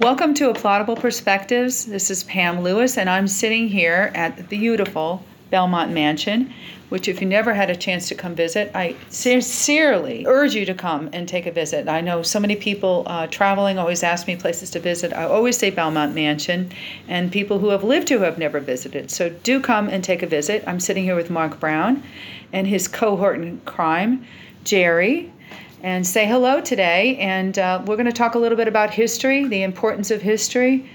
Welcome to Applaudable Perspectives. This is Pam Lewis, and I'm sitting here at the beautiful Belmont Mansion, which, if you never had a chance to come visit, I sincerely urge you to come and take a visit. I know so many people uh, traveling always ask me places to visit. I always say Belmont Mansion, and people who have lived who have never visited. So do come and take a visit. I'm sitting here with Mark Brown and his cohort in crime, Jerry and say hello today. And uh, we're going to talk a little bit about history, the importance of history,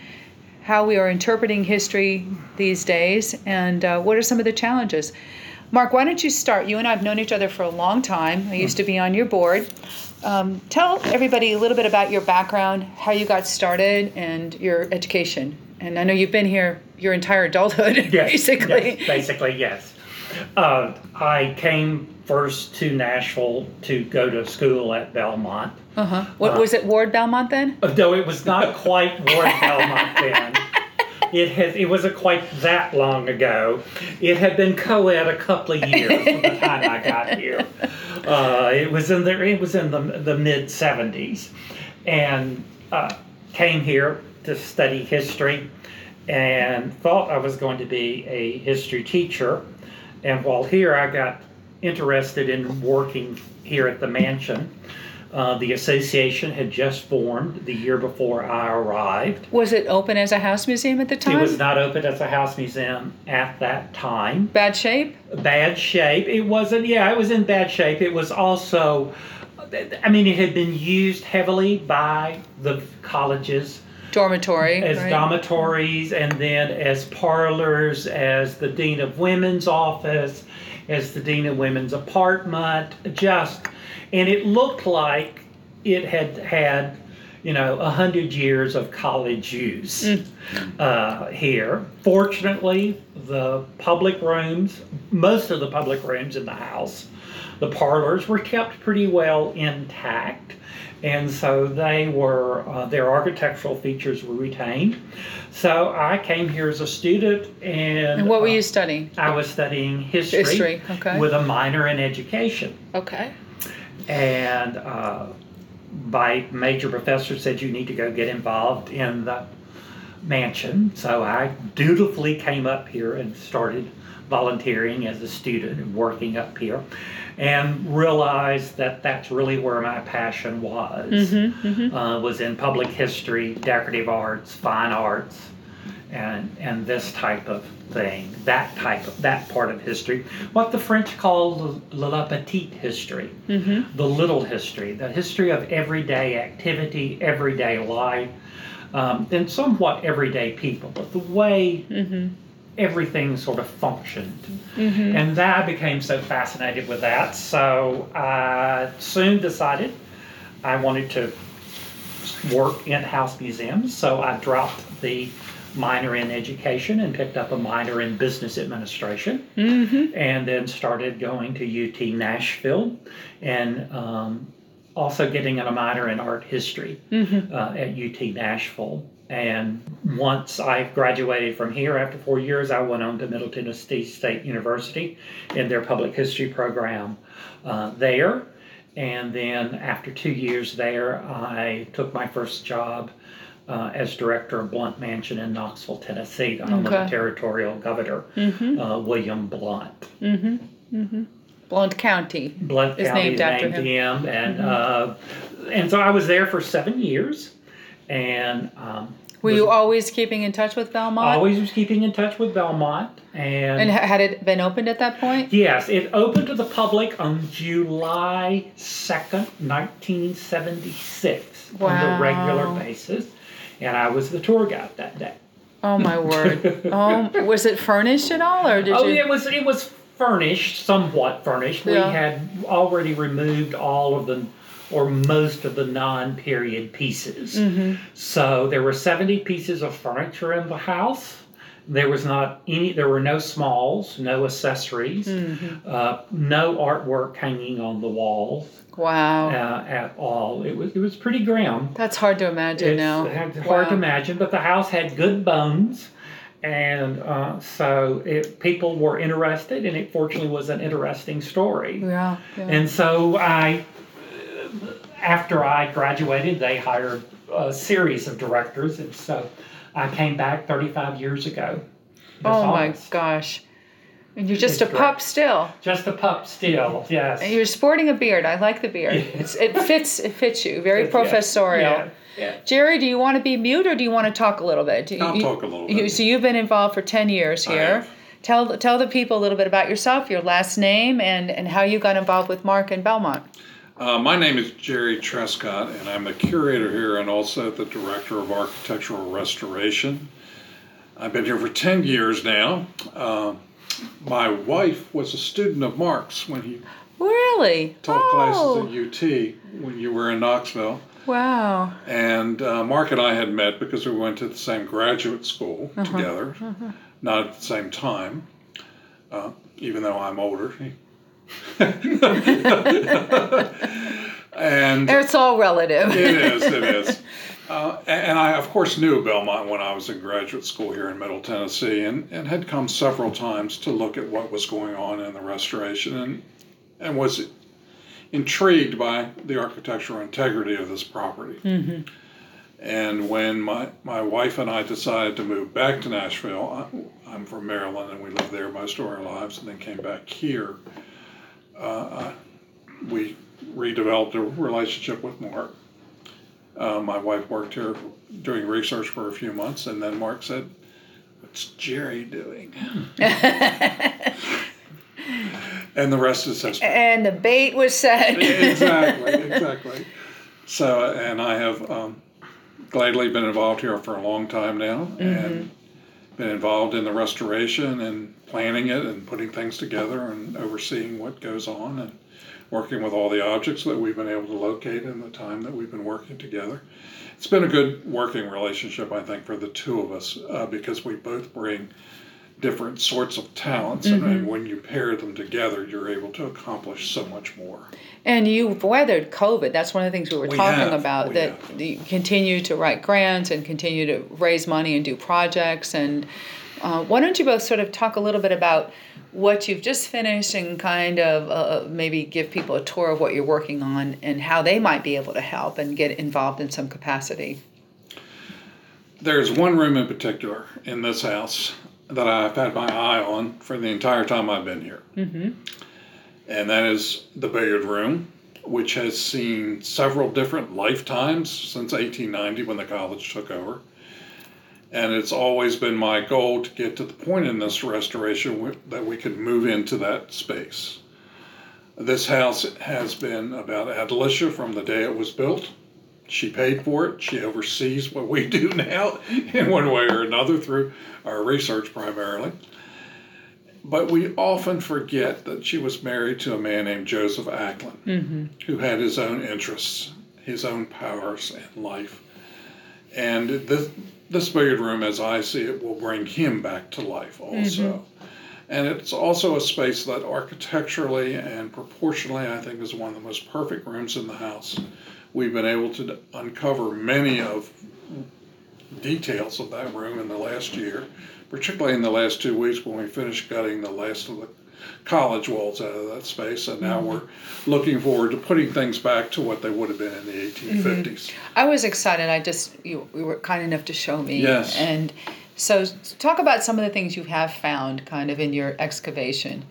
how we are interpreting history these days, and uh, what are some of the challenges. Mark, why don't you start? You and I have known each other for a long time. I used to be on your board. Um, tell everybody a little bit about your background, how you got started, and your education. And I know you've been here your entire adulthood, Yes, basically. yes, basically, yes. Uh, I came first to Nashville to go to school at Belmont. Uh huh. What was it, Ward Belmont then? No, it was not quite Ward Belmont then. It had it wasn't quite that long ago. It had been co-ed a couple of years from the time I got here. Uh, it was in the it was in the the mid '70s, and uh, came here to study history, and thought I was going to be a history teacher. And while here, I got interested in working here at the mansion. Uh, the association had just formed the year before I arrived. Was it open as a house museum at the time? It was not open as a house museum at that time. Bad shape? Bad shape. It wasn't, yeah, it was in bad shape. It was also, I mean, it had been used heavily by the colleges Dormitory. as right? dormitories and then as parlors, as the dean of women's office, as the dean of women's apartment, just, and it looked like it had had, you know, a hundred years of college use uh, here. Fortunately, the public rooms, most of the public rooms in the house, the parlors were kept pretty well intact and so they were uh, their architectural features were retained. So I came here as a student, and, And what were uh, you studying? I was studying history, History, okay. with a minor in education, Okay. and uh, my major professor said you need to go get involved in the mansion. So I dutifully came up here and started volunteering as a student and working up here and realized that that's really where my passion was Mm-hmm, uh, was in public history decorative arts fine arts and and this type of thing that type of that part of history what the french call la, la petite history Mm-hmm. the little history the history of everyday activity everyday life um, and somewhat everyday people but the way Mm-hmm. Everything sort of functioned. Mm-hmm. And that I became so fascinated with that. So I soon decided I wanted to work in house museums. So I dropped the minor in education and picked up a minor in business administration Mm-hmm. and then started going to UT Nashville and um, also getting a minor in art history Mm-hmm. uh, at UT Nashville. And once I graduated from here after four years, I went on to Middle Tennessee State University in their public history program uh, there. And then after two years there, I took my first job uh, as director of Blount Mansion in Knoxville, Tennessee, the home of the territorial governor, Mm-hmm. uh, William Blount. Mm-hmm. Mm-hmm. Blount County. Blount Is County named after him. him, and uh, and so I was there for seven years, and um, Were you always keeping in touch with Belmont? always was keeping in touch with Belmont, and, And had it been opened at that point? yes, it opened to the public on July second, nineteen seventy six, on Wow. the regular basis, and I was the tour guide that day. Oh my word. Oh, was it furnished at all, or did oh, you? it was it was furnished, somewhat furnished. Yeah. We had already removed all of the or most of the non-period pieces. Mm-hmm. So there were 70 pieces of furniture in the house. There was not any. There were no smalls, no accessories, Mm-hmm. uh, no artwork hanging on the walls Wow. uh, at all. It was it was pretty grim. That's hard to imagine It's now. hard to imagine, but the house had good bones, and uh, so it, people were interested, and it fortunately was an interesting story. Yeah. yeah. And so I, after I graduated, they hired a series of directors, and so I came back 35 years ago. this Oh my gosh. And you're just It's a pup still. Just a pup still, yes. And you're sporting a beard. I like the beard. Yeah. It's, it fits it fits you. Very Yeah, professorial. Yeah, yeah. Jerry, do you want to be mute or do you want to talk a little bit? You- I'll you- talk a little you- so you've been involved for 10 years I here. have. Tell tell the people a little bit about yourself, your last name, and, and how you got involved with Mark and Belmont. Uh, my name is Jerry Trescott, and I'm the curator here and also the director of architectural restoration. I've been here for 10 years now. Uh, my wife was a student of Mark's when he Really? taught oh, classes at UT when you were in Knoxville. wow. And uh, Mark and I had met because we went to the same graduate school together, not at the same time, uh, even though I'm older. And It's all relative. it is, it is. Uh, and I, of course, knew Belmont when I was in graduate school here in Middle Tennessee and, and had come several times to look at what was going on in the restoration and, and was intrigued by the architectural integrity of this property. And when my, my wife and I decided to move back to Nashville, I, I'm from Maryland and we lived there most of our lives and then came back here, we redeveloped a relationship with Mark. Uh, my wife worked here doing research for a few months, and then Mark said, What's Jerry doing? and the rest is history. and the bait was set. exactly, exactly. So, and I have um, gladly been involved here for a long time now, and been involved in the restoration and planning it and putting things together and overseeing what goes on and working with all the objects that we've been able to locate in the time that we've been working together. It's been a good working relationship, I think, for the two of us uh, because we both bring different sorts of talents, and, and when you pair them together, you're able to accomplish so much more. And you've weathered COVID. That's one of the things we were We talking have, about. we that have. you continue to write grants and continue to raise money and do projects. And uh, why don't you both sort of talk a little bit about what you've just finished and kind of uh, maybe give people a tour of what you're working on and how they might be able to help and get involved in some capacity. There's one room in particular in this house that I've had my eye on for the entire time I've been here. Mm-hmm. And that is the billiard room, which has seen several different lifetimes since 1890 when the college took over. And it's always been my goal to get to the point in this restoration that we could move into that space. This house has been about Adelicia from the day it was built. She paid for it. She oversees what we do now in one way or another through our research primarily. But we often forget that she was married to a man named Joseph Acklen, mm-hmm. who had his own interests, his own powers in life. And this, this billiard room, as I see it, will bring him back to life also. Mm-hmm. And it's also a space that architecturally and proportionally, I think, is one of the most perfect rooms in the house. We've been able to uncover many of details of that room in the last year, particularly in the last two weeks when we finished gutting the last of the college walls out of that space. And now mm-hmm. we're looking forward to putting things back to what they would have been in the 1850s. Mm-hmm. I was excited. I just you, you were kind enough to show me. Yes. And so talk about some of the things you have found kind of in your excavation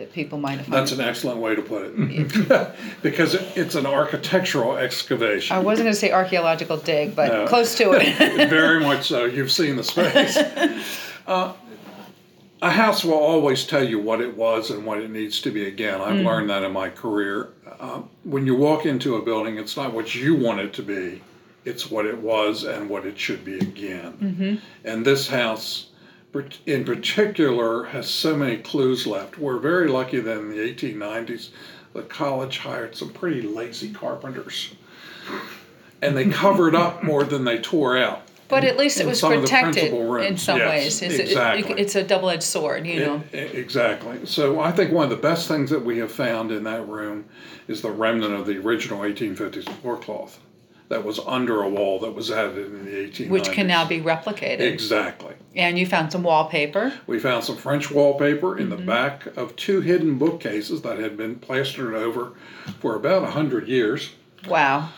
that people might have. That's an excellent way to put it. because it's an architectural excavation. I wasn't going to say archaeological dig, but No. close to it. Very much so. You've seen the space. Uh, a house will always tell you what it was and what it needs to be again. I've learned that in my career. Uh, when you walk into a building, it's not what you want it to be, it's what it was and what it should be again. And this house, in particular, has so many clues left. We're very lucky that in the 1890s, the college hired some pretty lazy carpenters. And they covered up more than they tore out. but at least it was some of the protected in some yes, ways. It's, it- exactly. it's a double edged sword, you know. E- Exactly. So I think one of the best things that we have found in that room is the remnant of the original 1850s floor cloth that was under a wall that was added in the 1890s. which can now be replicated. Exactly. And you found some wallpaper. We found some French wallpaper in Mm-hmm. the back of two hidden bookcases that had been plastered over for about 100 years. Wow.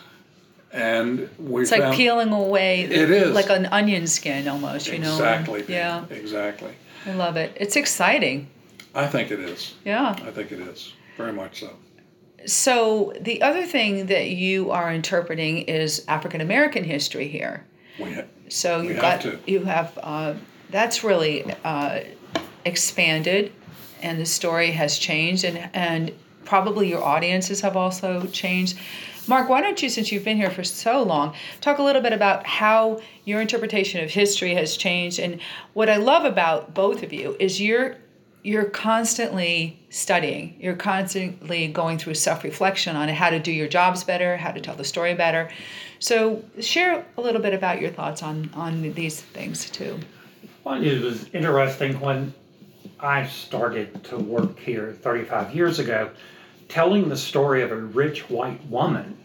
and we It's like peeling away. It is. like an onion skin almost. You know. exactly. Yeah, exactly. I love it. It's exciting. I think it is. Yeah. I think it is very much so. So the other thing that you are interpreting is African American history here. We ha- So you've got to. you have uh, that's really uh, expanded, and the story has changed, and and probably your audiences have also changed. Mark, why don't you, since you've been here for so long, talk a little bit about how your interpretation of history has changed? And what I love about both of you is you're you're constantly studying. You're constantly going through self-reflection on how to do your jobs better, how to tell the story better. So share a little bit about your thoughts on on these things too. Well, it was interesting when I started to work here 35 years ago. Telling the story of a rich white woman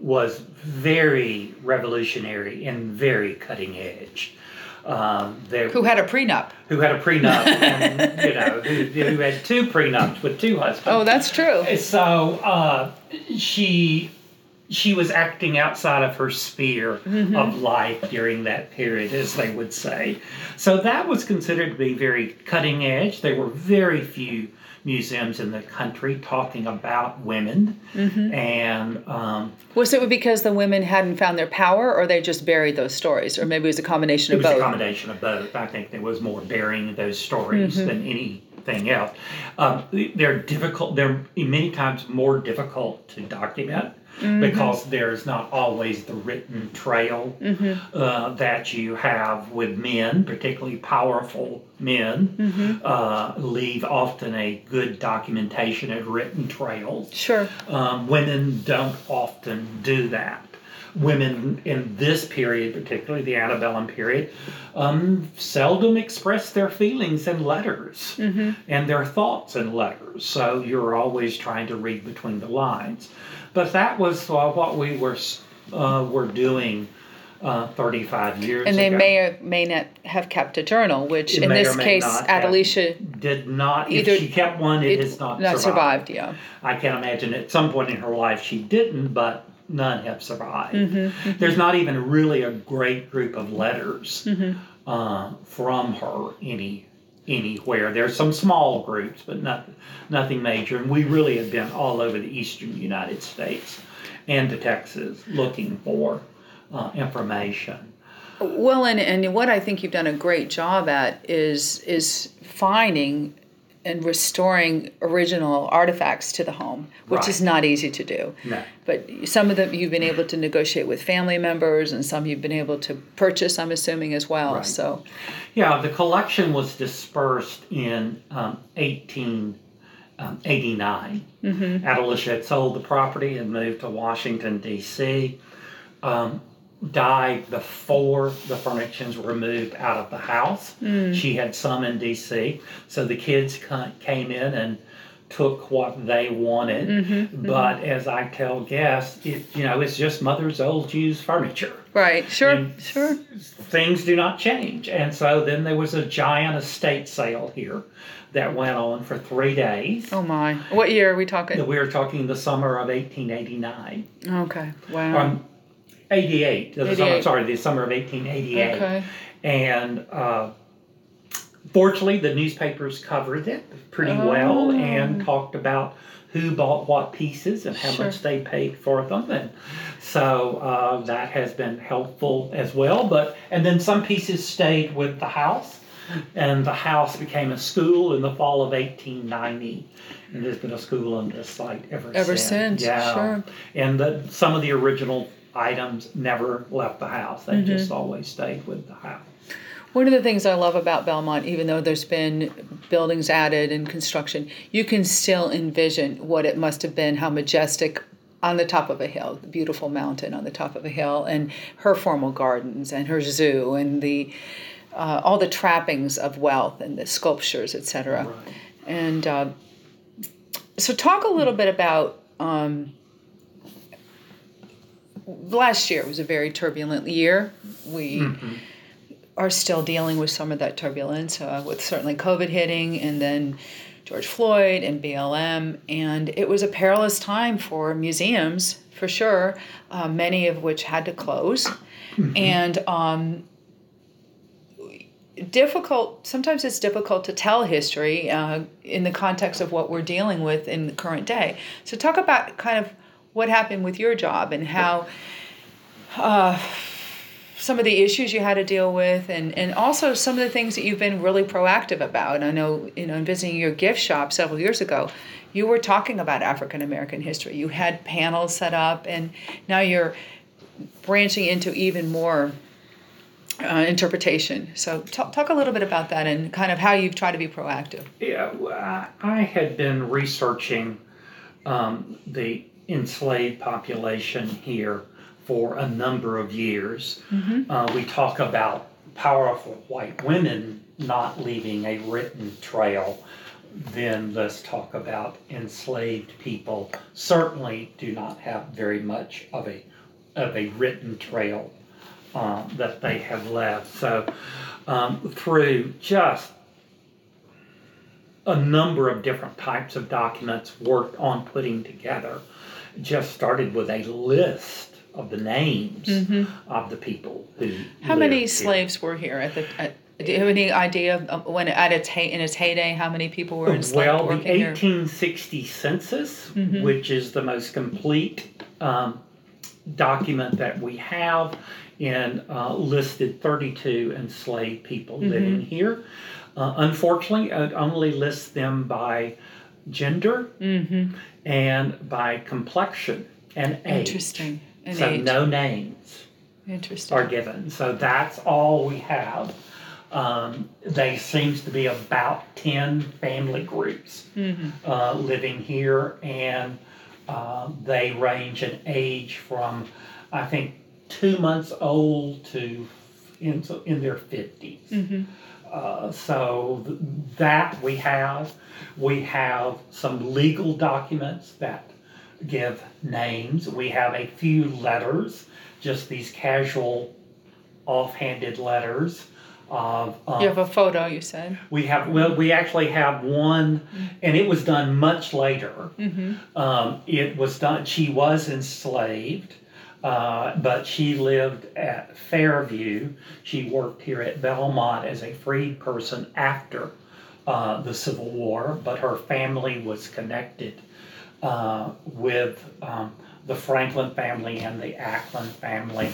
was very revolutionary and very cutting edge. Um, Who had a prenup? who had a prenup, and you know, who, who had two prenups with two husbands. Oh, that's true. So uh, she she was acting outside of her sphere of life during that period, as they would say. So that was considered to be very cutting edge. There were very few museums in the country talking about women, and um, Was it because the women hadn't found their power, or they just buried those stories, or maybe it was a combination of both? it was a combination of both. I think there was more burying those stories than anything else. Um, they're difficult. They're many times more difficult to document because there's not always the written trail uh, that you have with men, particularly powerful men. Uh, leave often a good documentation of written trails. Sure. Um, women don't often do that. Women in this period, particularly the antebellum period, um, seldom express their feelings in letters and their thoughts in letters. So you're always trying to read between the lines. But that was uh, what we were uh, were doing uh, 35 years ago. And they ago. may or may not have kept a journal, which It in this case. Adelicia did not. Either- if she kept one, it, has not, not survived. survived. Yeah. I can't imagine at some point in her life she didn't, but none have survived. Mm-hmm, There's not even really a great group of letters Mm-hmm. uh, from her any anywhere. There's some small groups, but not, nothing major. And we really have been all over the eastern United States and to Texas looking for uh, information. Well, and, and what I think you've done a great job at is is finding and restoring original artifacts to the home, which Right. is not easy to do. No. But some of them you've been able to negotiate with family members, and some you've been able to purchase. I'm assuming as well. Right. So, Yeah, the collection was dispersed in um, 1889. Mm-hmm. Adelicia had sold the property and moved to Washington, D.C. Um, died before the furnishings were moved out of the house. Mm. She had some in D.C. So the kids came in and took what they wanted. Mm-hmm, mm-hmm. But as I tell guests, it, you know, it's just mother's old used furniture right, sure, And sure. things do not change. And so then there was a giant estate sale here that went on for three days. Oh my, what year are we talking? We were talking the summer of 1889. Okay, wow. Um, 88. The summer, 88. sorry, the summer of 1888. okay, And uh, fortunately, the newspapers covered it pretty well Oh. and talked about who bought what pieces and how Sure. much they paid for them. And so uh, that has been helpful as well. But and then some pieces stayed with the house, and the house became a school in the fall of 1890. And there's been a school on this site ever, Ever since. since, Yeah. sure. And the, some of the original items never left the house. They just Mm-hmm. always stayed with the house. One of the things I love about Belmont, even though there's been buildings added and construction, you can still envision what it must have been, how majestic on the top of a hill, the beautiful mountain on the top of a hill, and her formal gardens and her zoo and the uh, all the trappings of wealth and the sculptures, etc. Right. And uh, so, talk a little bit about. Um, last year was a very turbulent year. We are still dealing with some of that turbulence, uh, with certainly COVID hitting, and then George Floyd and BLM, and it was a perilous time for museums for sure, uh, many of which had to close. And um, difficult, sometimes it's difficult to tell history uh, in the context of what we're dealing with in the current day. So, talk about kind of what happened with your job and how. Uh, some of the issues you had to deal with and, and also some of the things that you've been really proactive about. I know, you know, in visiting your gift shop several years ago, you were talking about African American history. You had panels set up and now you're branching into even more uh, interpretation. So talk, talk a little bit about that and kind of how you've tried to be proactive. Yeah, I I had been researching um, the enslaved population here for a number of years. Uh, we talk about powerful white women not leaving a written trail. Then let's talk about enslaved people. Certainly do not have very much of a of a written trail um, that they have left. So um, through just a number of different types of documents worked on putting together. Just started with a list of the names of the people who. Mm-hmm. How many here. slaves were here at the? At, do you have any idea of when at its hey, in its heyday how many people were enslaved Well, the working here? 1860 census, Mm-hmm. which is the most complete um, document that we have, and uh, listed 32 enslaved people Mm-hmm. living here. Uh, unfortunately, it only lists them by gender Mm-hmm. and by complexion and age. Interesting. And so age. no names Interesting. are given. So that's all we have. Um, they seems to be about ten family groups Mm-hmm. uh, living here, and uh, they range in age from, I think, two months old to in, in their 50s. Mm-hmm. Uh, so th- that we have. We have some legal documents that give names. We have a few letters, just these casual, offhanded letters of. Um, You have a photo, you said. we have well, we actually have one, and it was done much later. Mm-hmm. Um, it was done. She was enslaved, uh, but she lived at Fairview. She worked here at Belmont as a freed person after uh, the Civil War, but her family was connected uh, with um, the Franklin family and the Acklen family,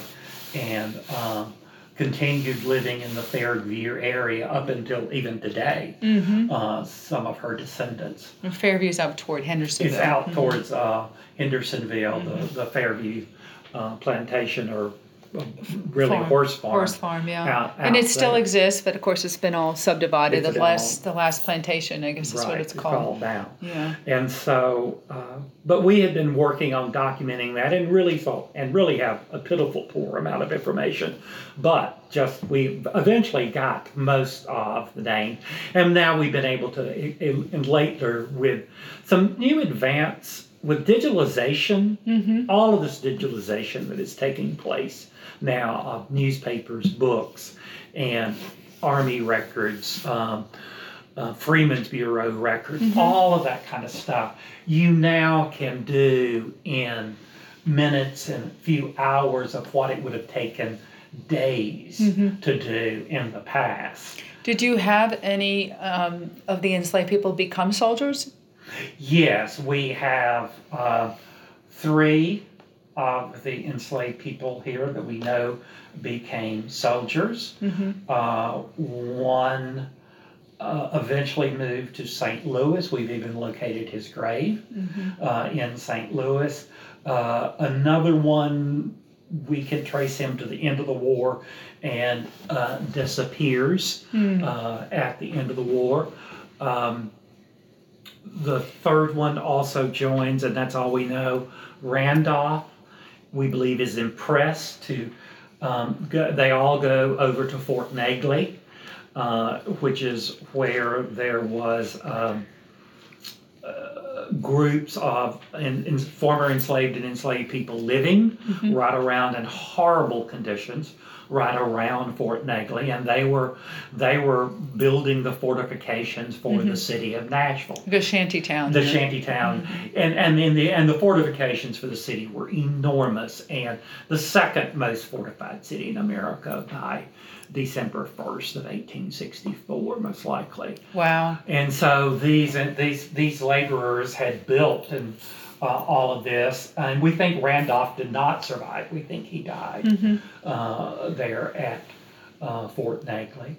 and um, continued living in the Fairview area up until even today. Mm-hmm. Uh, some of her descendants. And Fairview's up toward Hendersonville. It's out towards uh, Hendersonville, the, the Fairview uh, plantation or uh, really Farm. horse farm. Horse farm, yeah. out- and out it still there. exists, but of course it's been all subdivided. It's the last the last plantation, I guess is right, what it's called. now. Yeah. And so, uh, but we had been working on documenting that and really thought, and really have a pitiful poor amount of information. But just, we eventually got most of the names. And now we've been able to, in, in later with some new advance with digitalization, Mm-hmm. all of this digitalization that is taking place now of newspapers, books, and army records, um, uh, Freedmen's Bureau records, all of that kind of stuff, you now can do in minutes and a few hours of what it would have taken days to do in the past. Did you have any um, of the enslaved people become soldiers? Yes, we have uh, three of the enslaved people here that we know became soldiers. Uh, one uh, eventually moved to St. Louis. We've even located his grave uh, in St. Louis. Uh, another one, we can trace him to the end of the war and uh, disappears uh, at the end of the war. Um, the third one also joins, and that's all we know. Randolph, we believe, is impressed to. Um, go, they all go over to Fort Negley, uh, which is where there was um, uh, groups of in, in former enslaved and enslaved people living right around in horrible conditions, right around Fort Negley, and they were they were building the fortifications for the mm-hmm. city of Nashville. The shanty town. the shanty town. Mm-hmm. And and in the and the fortifications for the city were enormous and the second most fortified city in America by December 1st of 1864 most likely. Wow. and so these and these these laborers had built and uh, all of this and we think Randolph did not survive we think he died uh, there at uh, Fort Negley.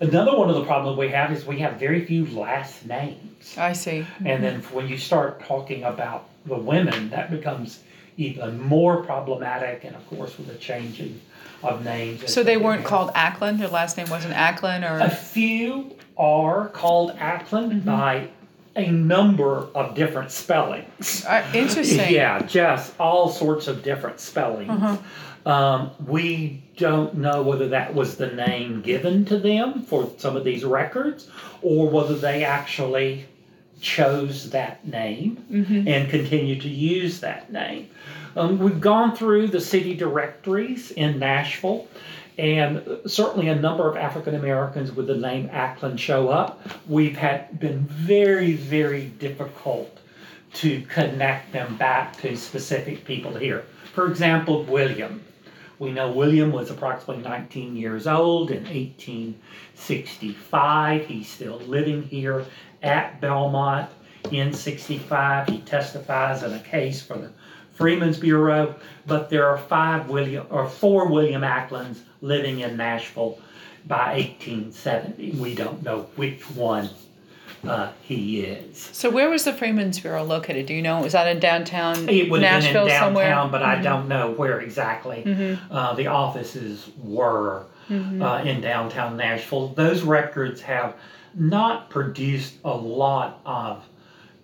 Another one of the problems we have is we have very few last names. I see. And then when you start talking about the women, that becomes even more problematic. And of course, with the changing of names. So they weren't called Acklen. Their last name wasn't Acklen, Or... A few are called Acklen by a number of different spellings. Uh, interesting. Yeah, just all sorts of different spellings. Um, we don't know whether that was the name given to them for some of these records or whether they actually chose that name and continue to use that name. Um, we've gone through the city directories in Nashville, and certainly a number of African Americans with the name Acklen show up. We've had been very, very difficult to connect them back to specific people here. For example, William. We know William was approximately 19 years old in 1865. He's still living here at Belmont in 65. He testifies in a case for the Freedmen's Bureau, but there are five William or four William Acklens living in Nashville by 1870. We don't know which one uh, he is. So where was the Freedmen's Bureau located? Do you know? Was that in downtown It would have been Nashville in downtown, somewhere? Mm-hmm. but I don't know where exactly. Uh, the offices were Mm-hmm. uh, in downtown Nashville. Those records have not produced a lot of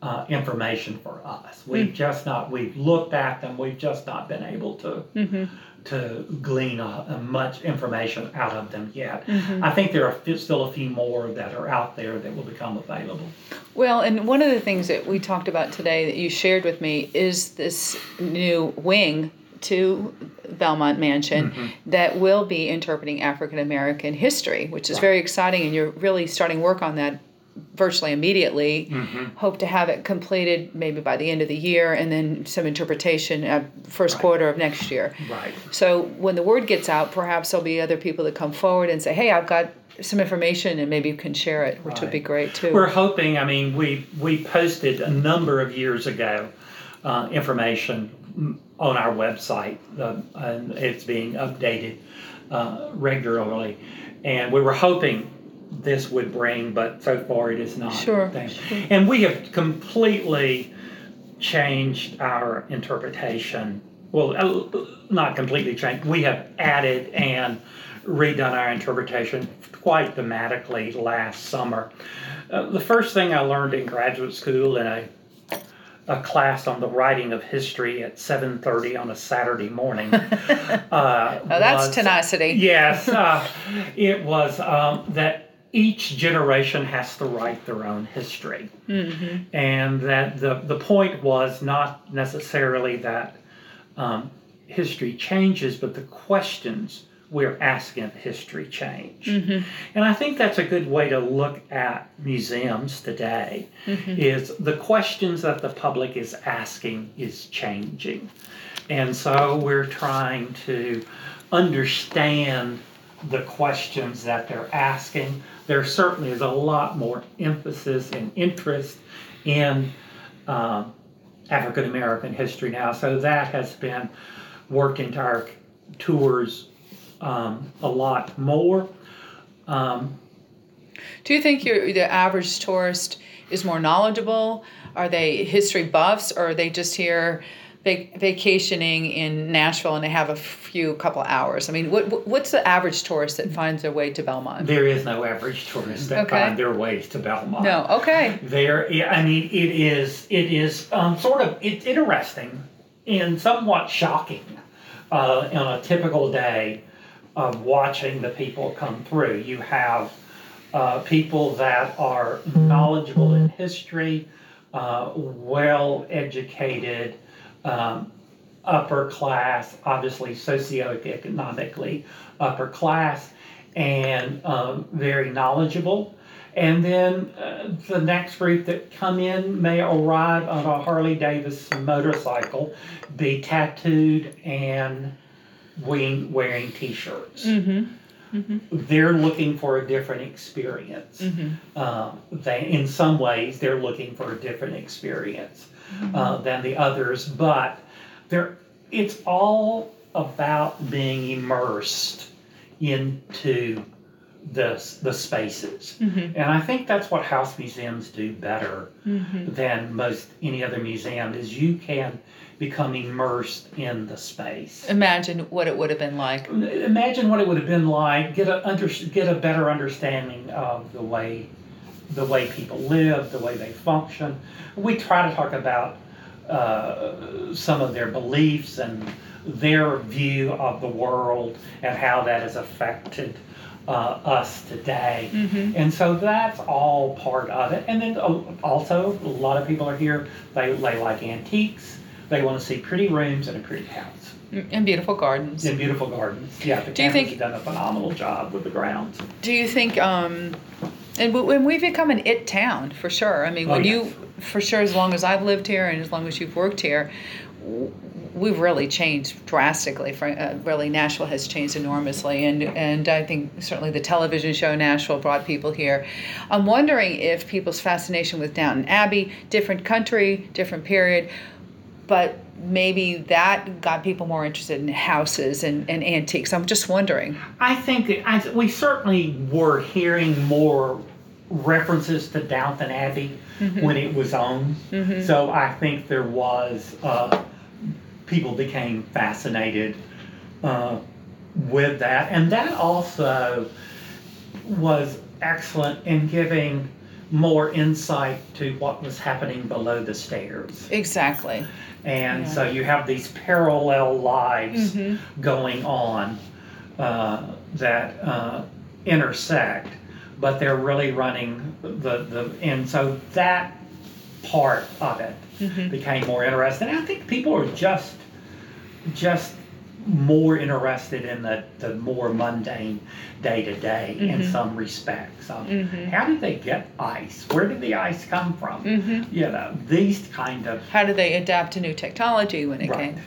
uh, information for us. We've just not. We've looked at them. We've just not been able to Mm-hmm. to glean uh, uh, much information out of them yet. Mm-hmm. I think there are still a few more that are out there that will become available. Well, and one of the things that we talked about today that you shared with me is this new wing to Belmont Mansion Mm-hmm. that will be interpreting African American history, which is very exciting, and you're really starting work on that virtually immediately. Mm-hmm. Hope to have it completed maybe by the end of the year, and then some interpretation uh, first quarter of next year. Right. So when the word gets out, perhaps there'll be other people that come forward and say, "Hey, I've got some information, and maybe you can share it," which would be great too. We're hoping. I mean, we we posted a number of years ago uh, information on our website, uh, and it's being updated uh, regularly. And we were hoping this would bring, but so far it is not. Sure, sure. And we have completely changed our interpretation. Well, uh, not completely changed. We have added and redone our interpretation quite dramatically last summer. Uh, the first thing I learned in graduate school in a a class on the writing of history at 7:30 on a Saturday morning. uh, Oh, that's was- tenacity. Yes, uh, it was um, that each generation has to write their own history, mm-hmm. and that the the point was not necessarily that um, history changes, but the questions we're asking history change. Mm-hmm. And I think that's a good way to look at museums today. Mm-hmm. Is the questions that the public is asking is changing, and so we're trying to understand the questions that they're asking. There certainly is a lot more emphasis and interest in um, African American history now, so that has been working into our tours um, a lot more. Um, Do you think the average tourist is more knowledgeable? Are they history buffs, or are they just here vac- vacationing in Nashville and they have a few couple hours? I mean, what what- what's the average tourist that finds their way to Belmont? there is no average tourist that Okay. find their ways to Belmont. No, okay, There, I mean, it is, it is um, sort of, it's interesting and somewhat shocking uh, on a typical day of watching the people come through. You have uh, people that are knowledgeable in history, uh, well educated, um, upper class, obviously socioeconomically upper class, and um, very knowledgeable. And then uh, the next group that come in may arrive on a Harley Davidson motorcycle, be tattooed and wearing, wearing t-shirts. They're looking for a different experience. Um, they, in some ways, they're looking for a different experience uh, than the others, but they're, it's all about being immersed into the, the spaces. And I think that's what house museums do better than most any other museum is you can become immersed in the space. Imagine what it would have been like. Imagine what it would have been like. Get a under, get a better understanding of the way the way people live, the way they function. We try to talk about uh, some of their beliefs and their view of the world and how that has affected uh, us today. And so that's all part of it. And then uh, also, a lot of people are here, they, they like antiques, they want to see pretty rooms and a pretty house. And beautiful gardens. And beautiful gardens. Yeah, the Do you think- done a phenomenal job with the grounds. Do you think, um, and when we've become an it town for sure. I mean, Oh, when yes. you, for sure, as long as I've lived here and as long as you've worked here, we've really changed drastically. Uh, really, Nashville has changed enormously, and and I think certainly the television show Nashville brought people here. I'm wondering if people's fascination with Downton Abbey, different country, different period, but maybe that got people more interested in houses and, and antiques. I'm just wondering. I think that I, we certainly were hearing more references to Downton Abbey when it was on. So I think there was, uh, people became fascinated uh, with that. And that also was excellent in giving more insight to what was happening below the stairs. Exactly. And so you have these parallel lives Mm-hmm. going on uh, that uh, intersect, but they're really running the, the, and so that part of it Mm-hmm. became more interesting. I think people are just, just more interested in the, the more mundane day to day in Mm-hmm. some respects. Of How did they get ice? Where did the ice come from? Mm-hmm. You know, these kind of How do they adapt to new technology when it Right. came?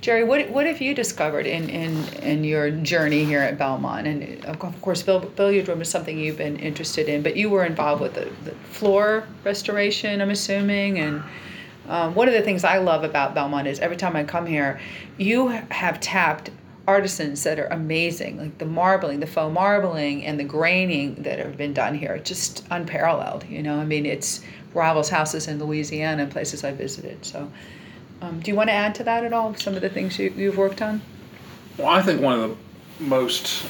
Jerry, what, what have you discovered in, in, in your journey here at Belmont? And of of course, bill, billiard room is something you've been interested in, but you were involved with the, the floor restoration, I'm assuming. And um, one of the things I love about Belmont is every time I come here, you have tapped artisans that are amazing, like the marbling, the faux marbling, and the graining that have been done here. Just unparalleled, you know. I mean, it's rivals houses in Louisiana and places I visited. So, um, do you want to add to that at all? Some of the things you, you've worked on? Well, I think one of the most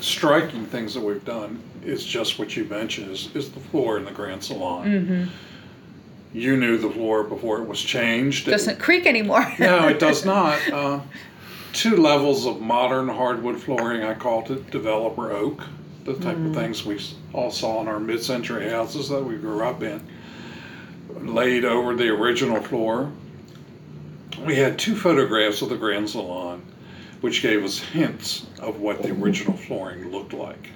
striking things that we've done is just what you mentioned is, is the floor in the Grand Salon. Mm-hmm. You knew the floor before it was changed. It- Doesn't creak anymore. no, it does not. Uh, two levels of modern hardwood flooring. I called it developer oak, the type of things we all saw in our mid-century houses that we grew up in. Laid over the original floor. We had two photographs of the Grand Salon, which gave us hints of what the original flooring looked like.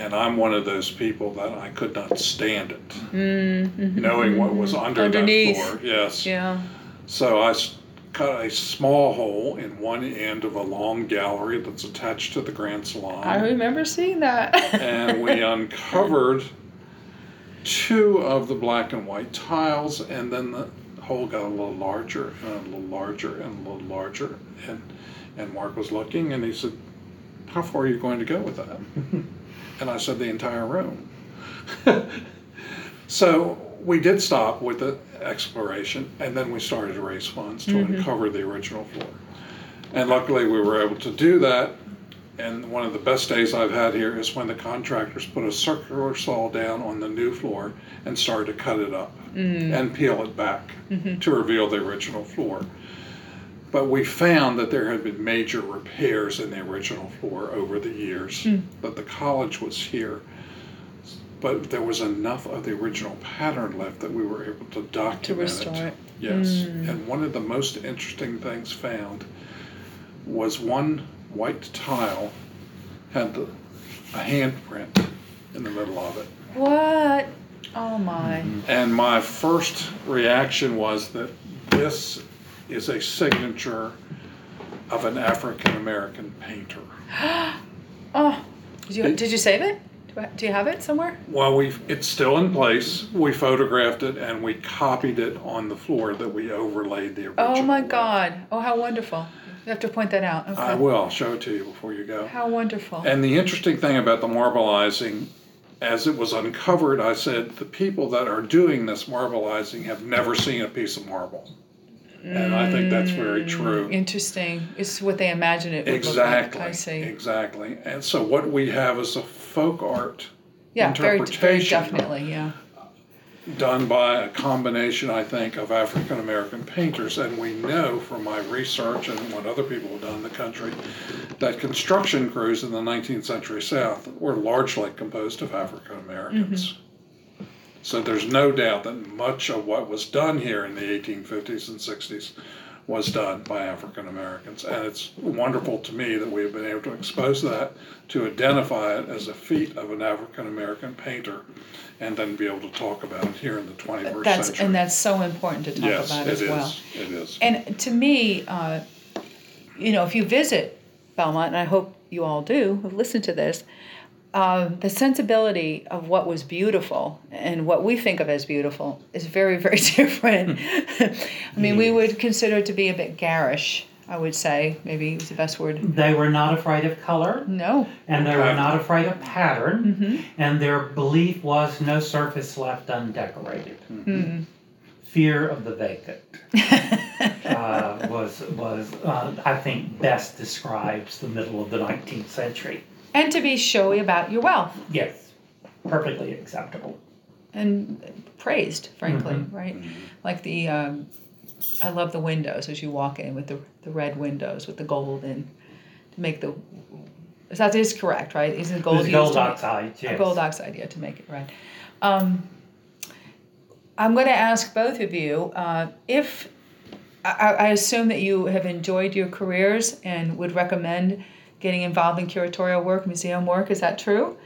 And I'm one of those people that I could not stand it, Mm-hmm. knowing what was under Underneath. that floor. Yes. yeah. So I cut a small hole in one end of a long gallery that's attached to the Grand Salon. I remember seeing that. and we uncovered two of the black and white tiles, and then the hole got a little larger and a little larger and a little larger. And, and Mark was looking and he said, How far are you going to go with that? and I said, The entire room. so we did stop with the exploration, and then we started to raise funds to mm-hmm. uncover the original floor. And luckily, we were able to do that. And one of the best days I've had here is when the contractors put a circular saw down on the new floor and started to cut it up mm. and peel it back mm-hmm. to reveal the original floor. But we found that there had been major repairs in the original floor over the years, that the college was here. But there was enough of the original pattern left that we were able to document to restore it it. Yes. Mm. And one of the most interesting things found was one white tile had the, a handprint in the middle of it. What? Oh my. And my first reaction was that this is a signature of an African American painter. Oh, did you did you save it? Do, I, do you have it somewhere? Well, we it's still in place. We photographed it and we copied it on the floor that we overlaid the oh original. Oh my. God! Oh, how wonderful! You have to point that out. Okay. I'll show it to you before you go. How wonderful! And the interesting thing about the marbleizing, as it was uncovered, I said the people that are doing this marbleizing have never seen a piece of marble. And I think that's very true. Mm, interesting. It's what they imagine it would Exactly. look like. I see. Exactly. And so what we have is a folk art Yeah, very, very interpretation definitely. Yeah. done by a combination, I think, of African American painters. And we know from my research and what other people have done in the country that construction crews in the 19th century South were largely composed of African Americans. Mm-hmm. So there's no doubt that much of what was done here in the 1850s and 60s was done by African Americans. And it's wonderful to me that we've been able to expose that, to identify it as a feat of an African American painter, and then be able to talk about it here in the 21st That's century. and that's so important to talk yes, about as is. well. It is. And to me, uh, you know, if you visit Belmont, and I hope you all do, who listen to this, uh, the sensibility of what was beautiful and what we think of as beautiful is very, very different. I mean, we would consider it to be a bit garish. I would say maybe is the best word. They were not afraid of color, No. and they were not afraid of pattern, Mm-hmm. and their belief was no surface left undecorated. Mm-hmm. Fear of the vacant uh, was was uh, I think best describes the middle of the 19th century. And to be showy about your wealth Yes, perfectly acceptable. and praised, frankly, Mhm. right? Like the, um, I love the windows as you walk in with the, the red windows with the gold in to make the. That is correct, right? Isn't gold There's used gold to make- oxide, yes. A gold oxide, yeah, to make it right. Um, I'm going to ask both of you uh, if I, I assume that you have enjoyed your careers and would recommend getting involved in curatorial work, museum work. Is that true?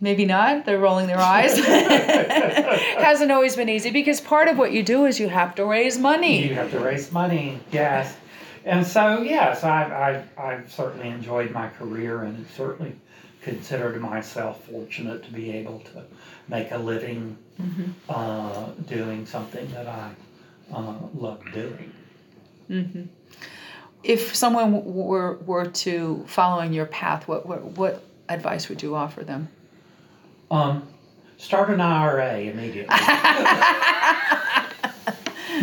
Maybe not. They're rolling their eyes. Hasn't always been easy because part of what you do is you have to raise money. You have to raise money, yes. And so, yes, I've, I've, I've certainly enjoyed my career and certainly considered myself fortunate to be able to make a living uh, doing something that I uh, love doing. If someone were were to follow in your path, what what, what advice would you offer them? Um, start an IRA immediately.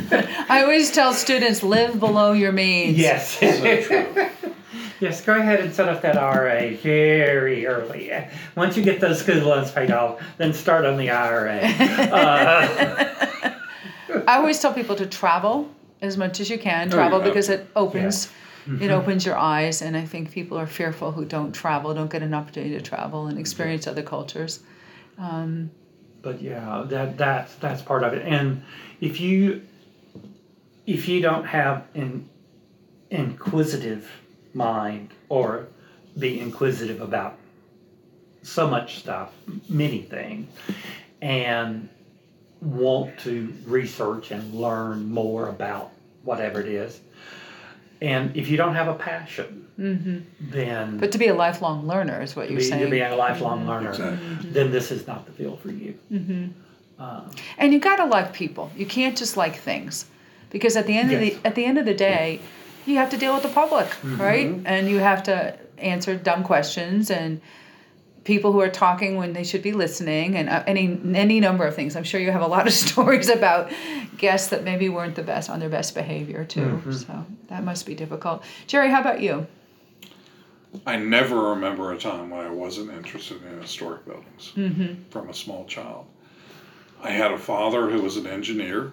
I always tell students live below your means. yes. So. Yes, go ahead and set up that IRA very early. Once you get those school loans paid off, then start on the IRA. Uh, I always tell people to travel as much as you can. Oh, travel yeah. because it opens it mm-hmm. opens your eyes and I think people are fearful who don't travel, don't get an opportunity to travel and experience other cultures. Um, but yeah, that that's that's part of it. And if you if you don't have an inquisitive mind or be inquisitive about so much stuff, many things, and want to research and learn more about whatever it is, and if you don't have a passion, mm-hmm. then But to be a lifelong learner is what you're be, to saying. be a lifelong learner, mm-hmm. Exactly. then this is not the field for you. Mm-hmm. Uh, and you gotta like people. You can't just like things, because at the end Yes. of the at the end of the day, you have to deal with the public, Mm-hmm. right? And you have to answer dumb questions and people who are talking when they should be listening, and uh, any any number of things. I'm sure you have a lot of stories about guests that maybe weren't the best on their best behavior too. Mm-hmm. So that must be difficult. Jerry, how about you? I never remember a time when I wasn't interested in historic buildings from a small child. I had a father who was an engineer,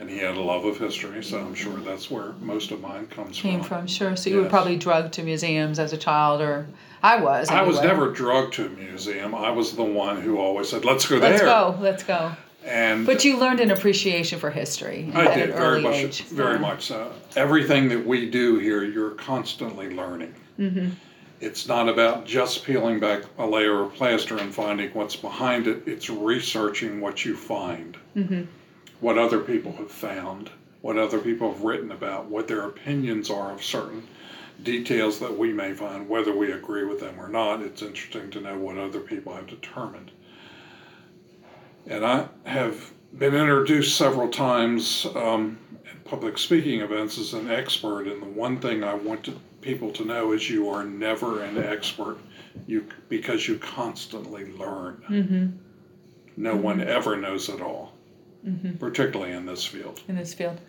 and he had a love of history, so I'm sure that's where most of mine comes from. Came from. from sure. So you were probably drugged to museums as a child, or I was. I was never drugged to a museum. I was the one who always said, "Let's go there." Let's there." go. Let's go. And But you learned an appreciation for history I did very much, age. very Yeah. much so. Everything that we do here, you're constantly learning. Mm-hmm. It's not about just peeling back a layer of plaster and finding what's behind it. It's researching what you find, Mm-hmm. What other people have found, what other people have written about, what their opinions are of certain details that we may find, whether we agree with them or not. It's interesting to know what other people have determined. And I have been introduced several times um, at public speaking events as an expert, and the one thing I want to, people to know is you are never an expert, you because you constantly learn. Mm-hmm. No one ever knows it all, particularly in this field. in this field.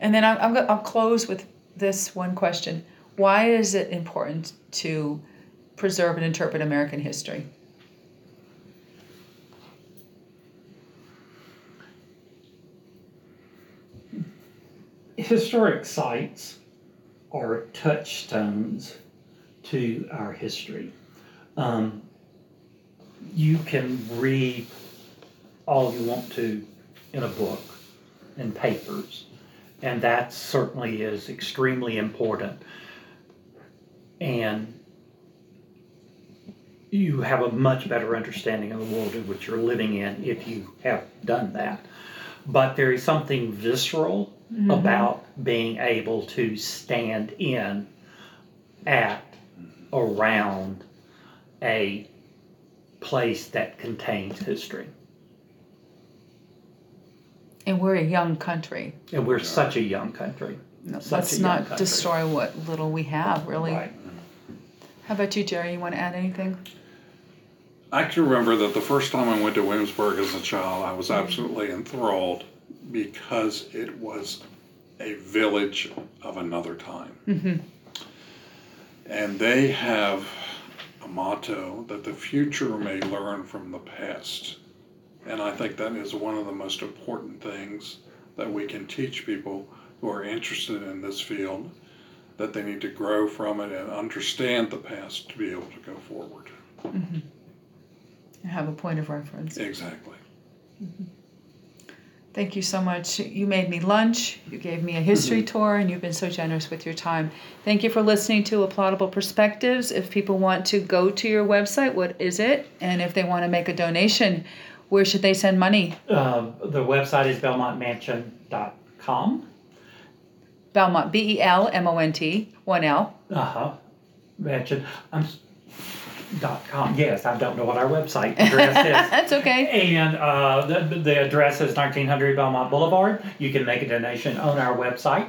And then I'm, I'm, I'll close with this one question. Why is it important to preserve and interpret American history? historic sites are touchstones to our history. Um, you can read all you want to in a book and papers, and that certainly is extremely important. And you have a much better understanding of the world in which you're living in if you have done that. But there is something visceral mm-hmm. about being able to stand in at around a place that contains history. And we're a young country. And we're such a young country. Such Let's a young not country. destroy what little we have, really. Right. How about you, Jerry? You want to add anything? I can remember that the first time I went to Williamsburg as a child, I was absolutely enthralled because it was a village of another time. Mm-hmm. And they have a motto that the future may learn from the past. And I think that is one of the most important things that we can teach people who are interested in this field that they need to grow from it and understand the past to be able to go forward. Mm-hmm. Have a point of reference. Exactly. Mm-hmm. Thank you so much. You made me lunch, you gave me a history mm-hmm. tour, and you've been so generous with your time. Thank you for listening to Applaudable Perspectives. If people want to go to your website, what is it? And if they want to make a donation, where should they send money? Uh, the website is belmontmansion.com. Belmont, B E L M O N T, one L. Uh huh. Mansion. I'm. Dot com. Yes, I don't know what our website address is. That's okay. And uh, the, the address is 1900 Belmont Boulevard. You can make a donation on our website.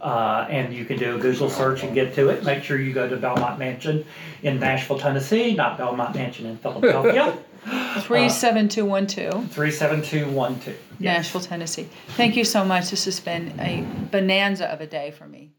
Uh, and you can do a Google search and get to it. Make sure you go to Belmont Mansion in Nashville, Tennessee, not Belmont Mansion in Philadelphia. 37212, 37212. Yes. Nashville, Tennessee. Thank you so much. This has been a bonanza of a day for me.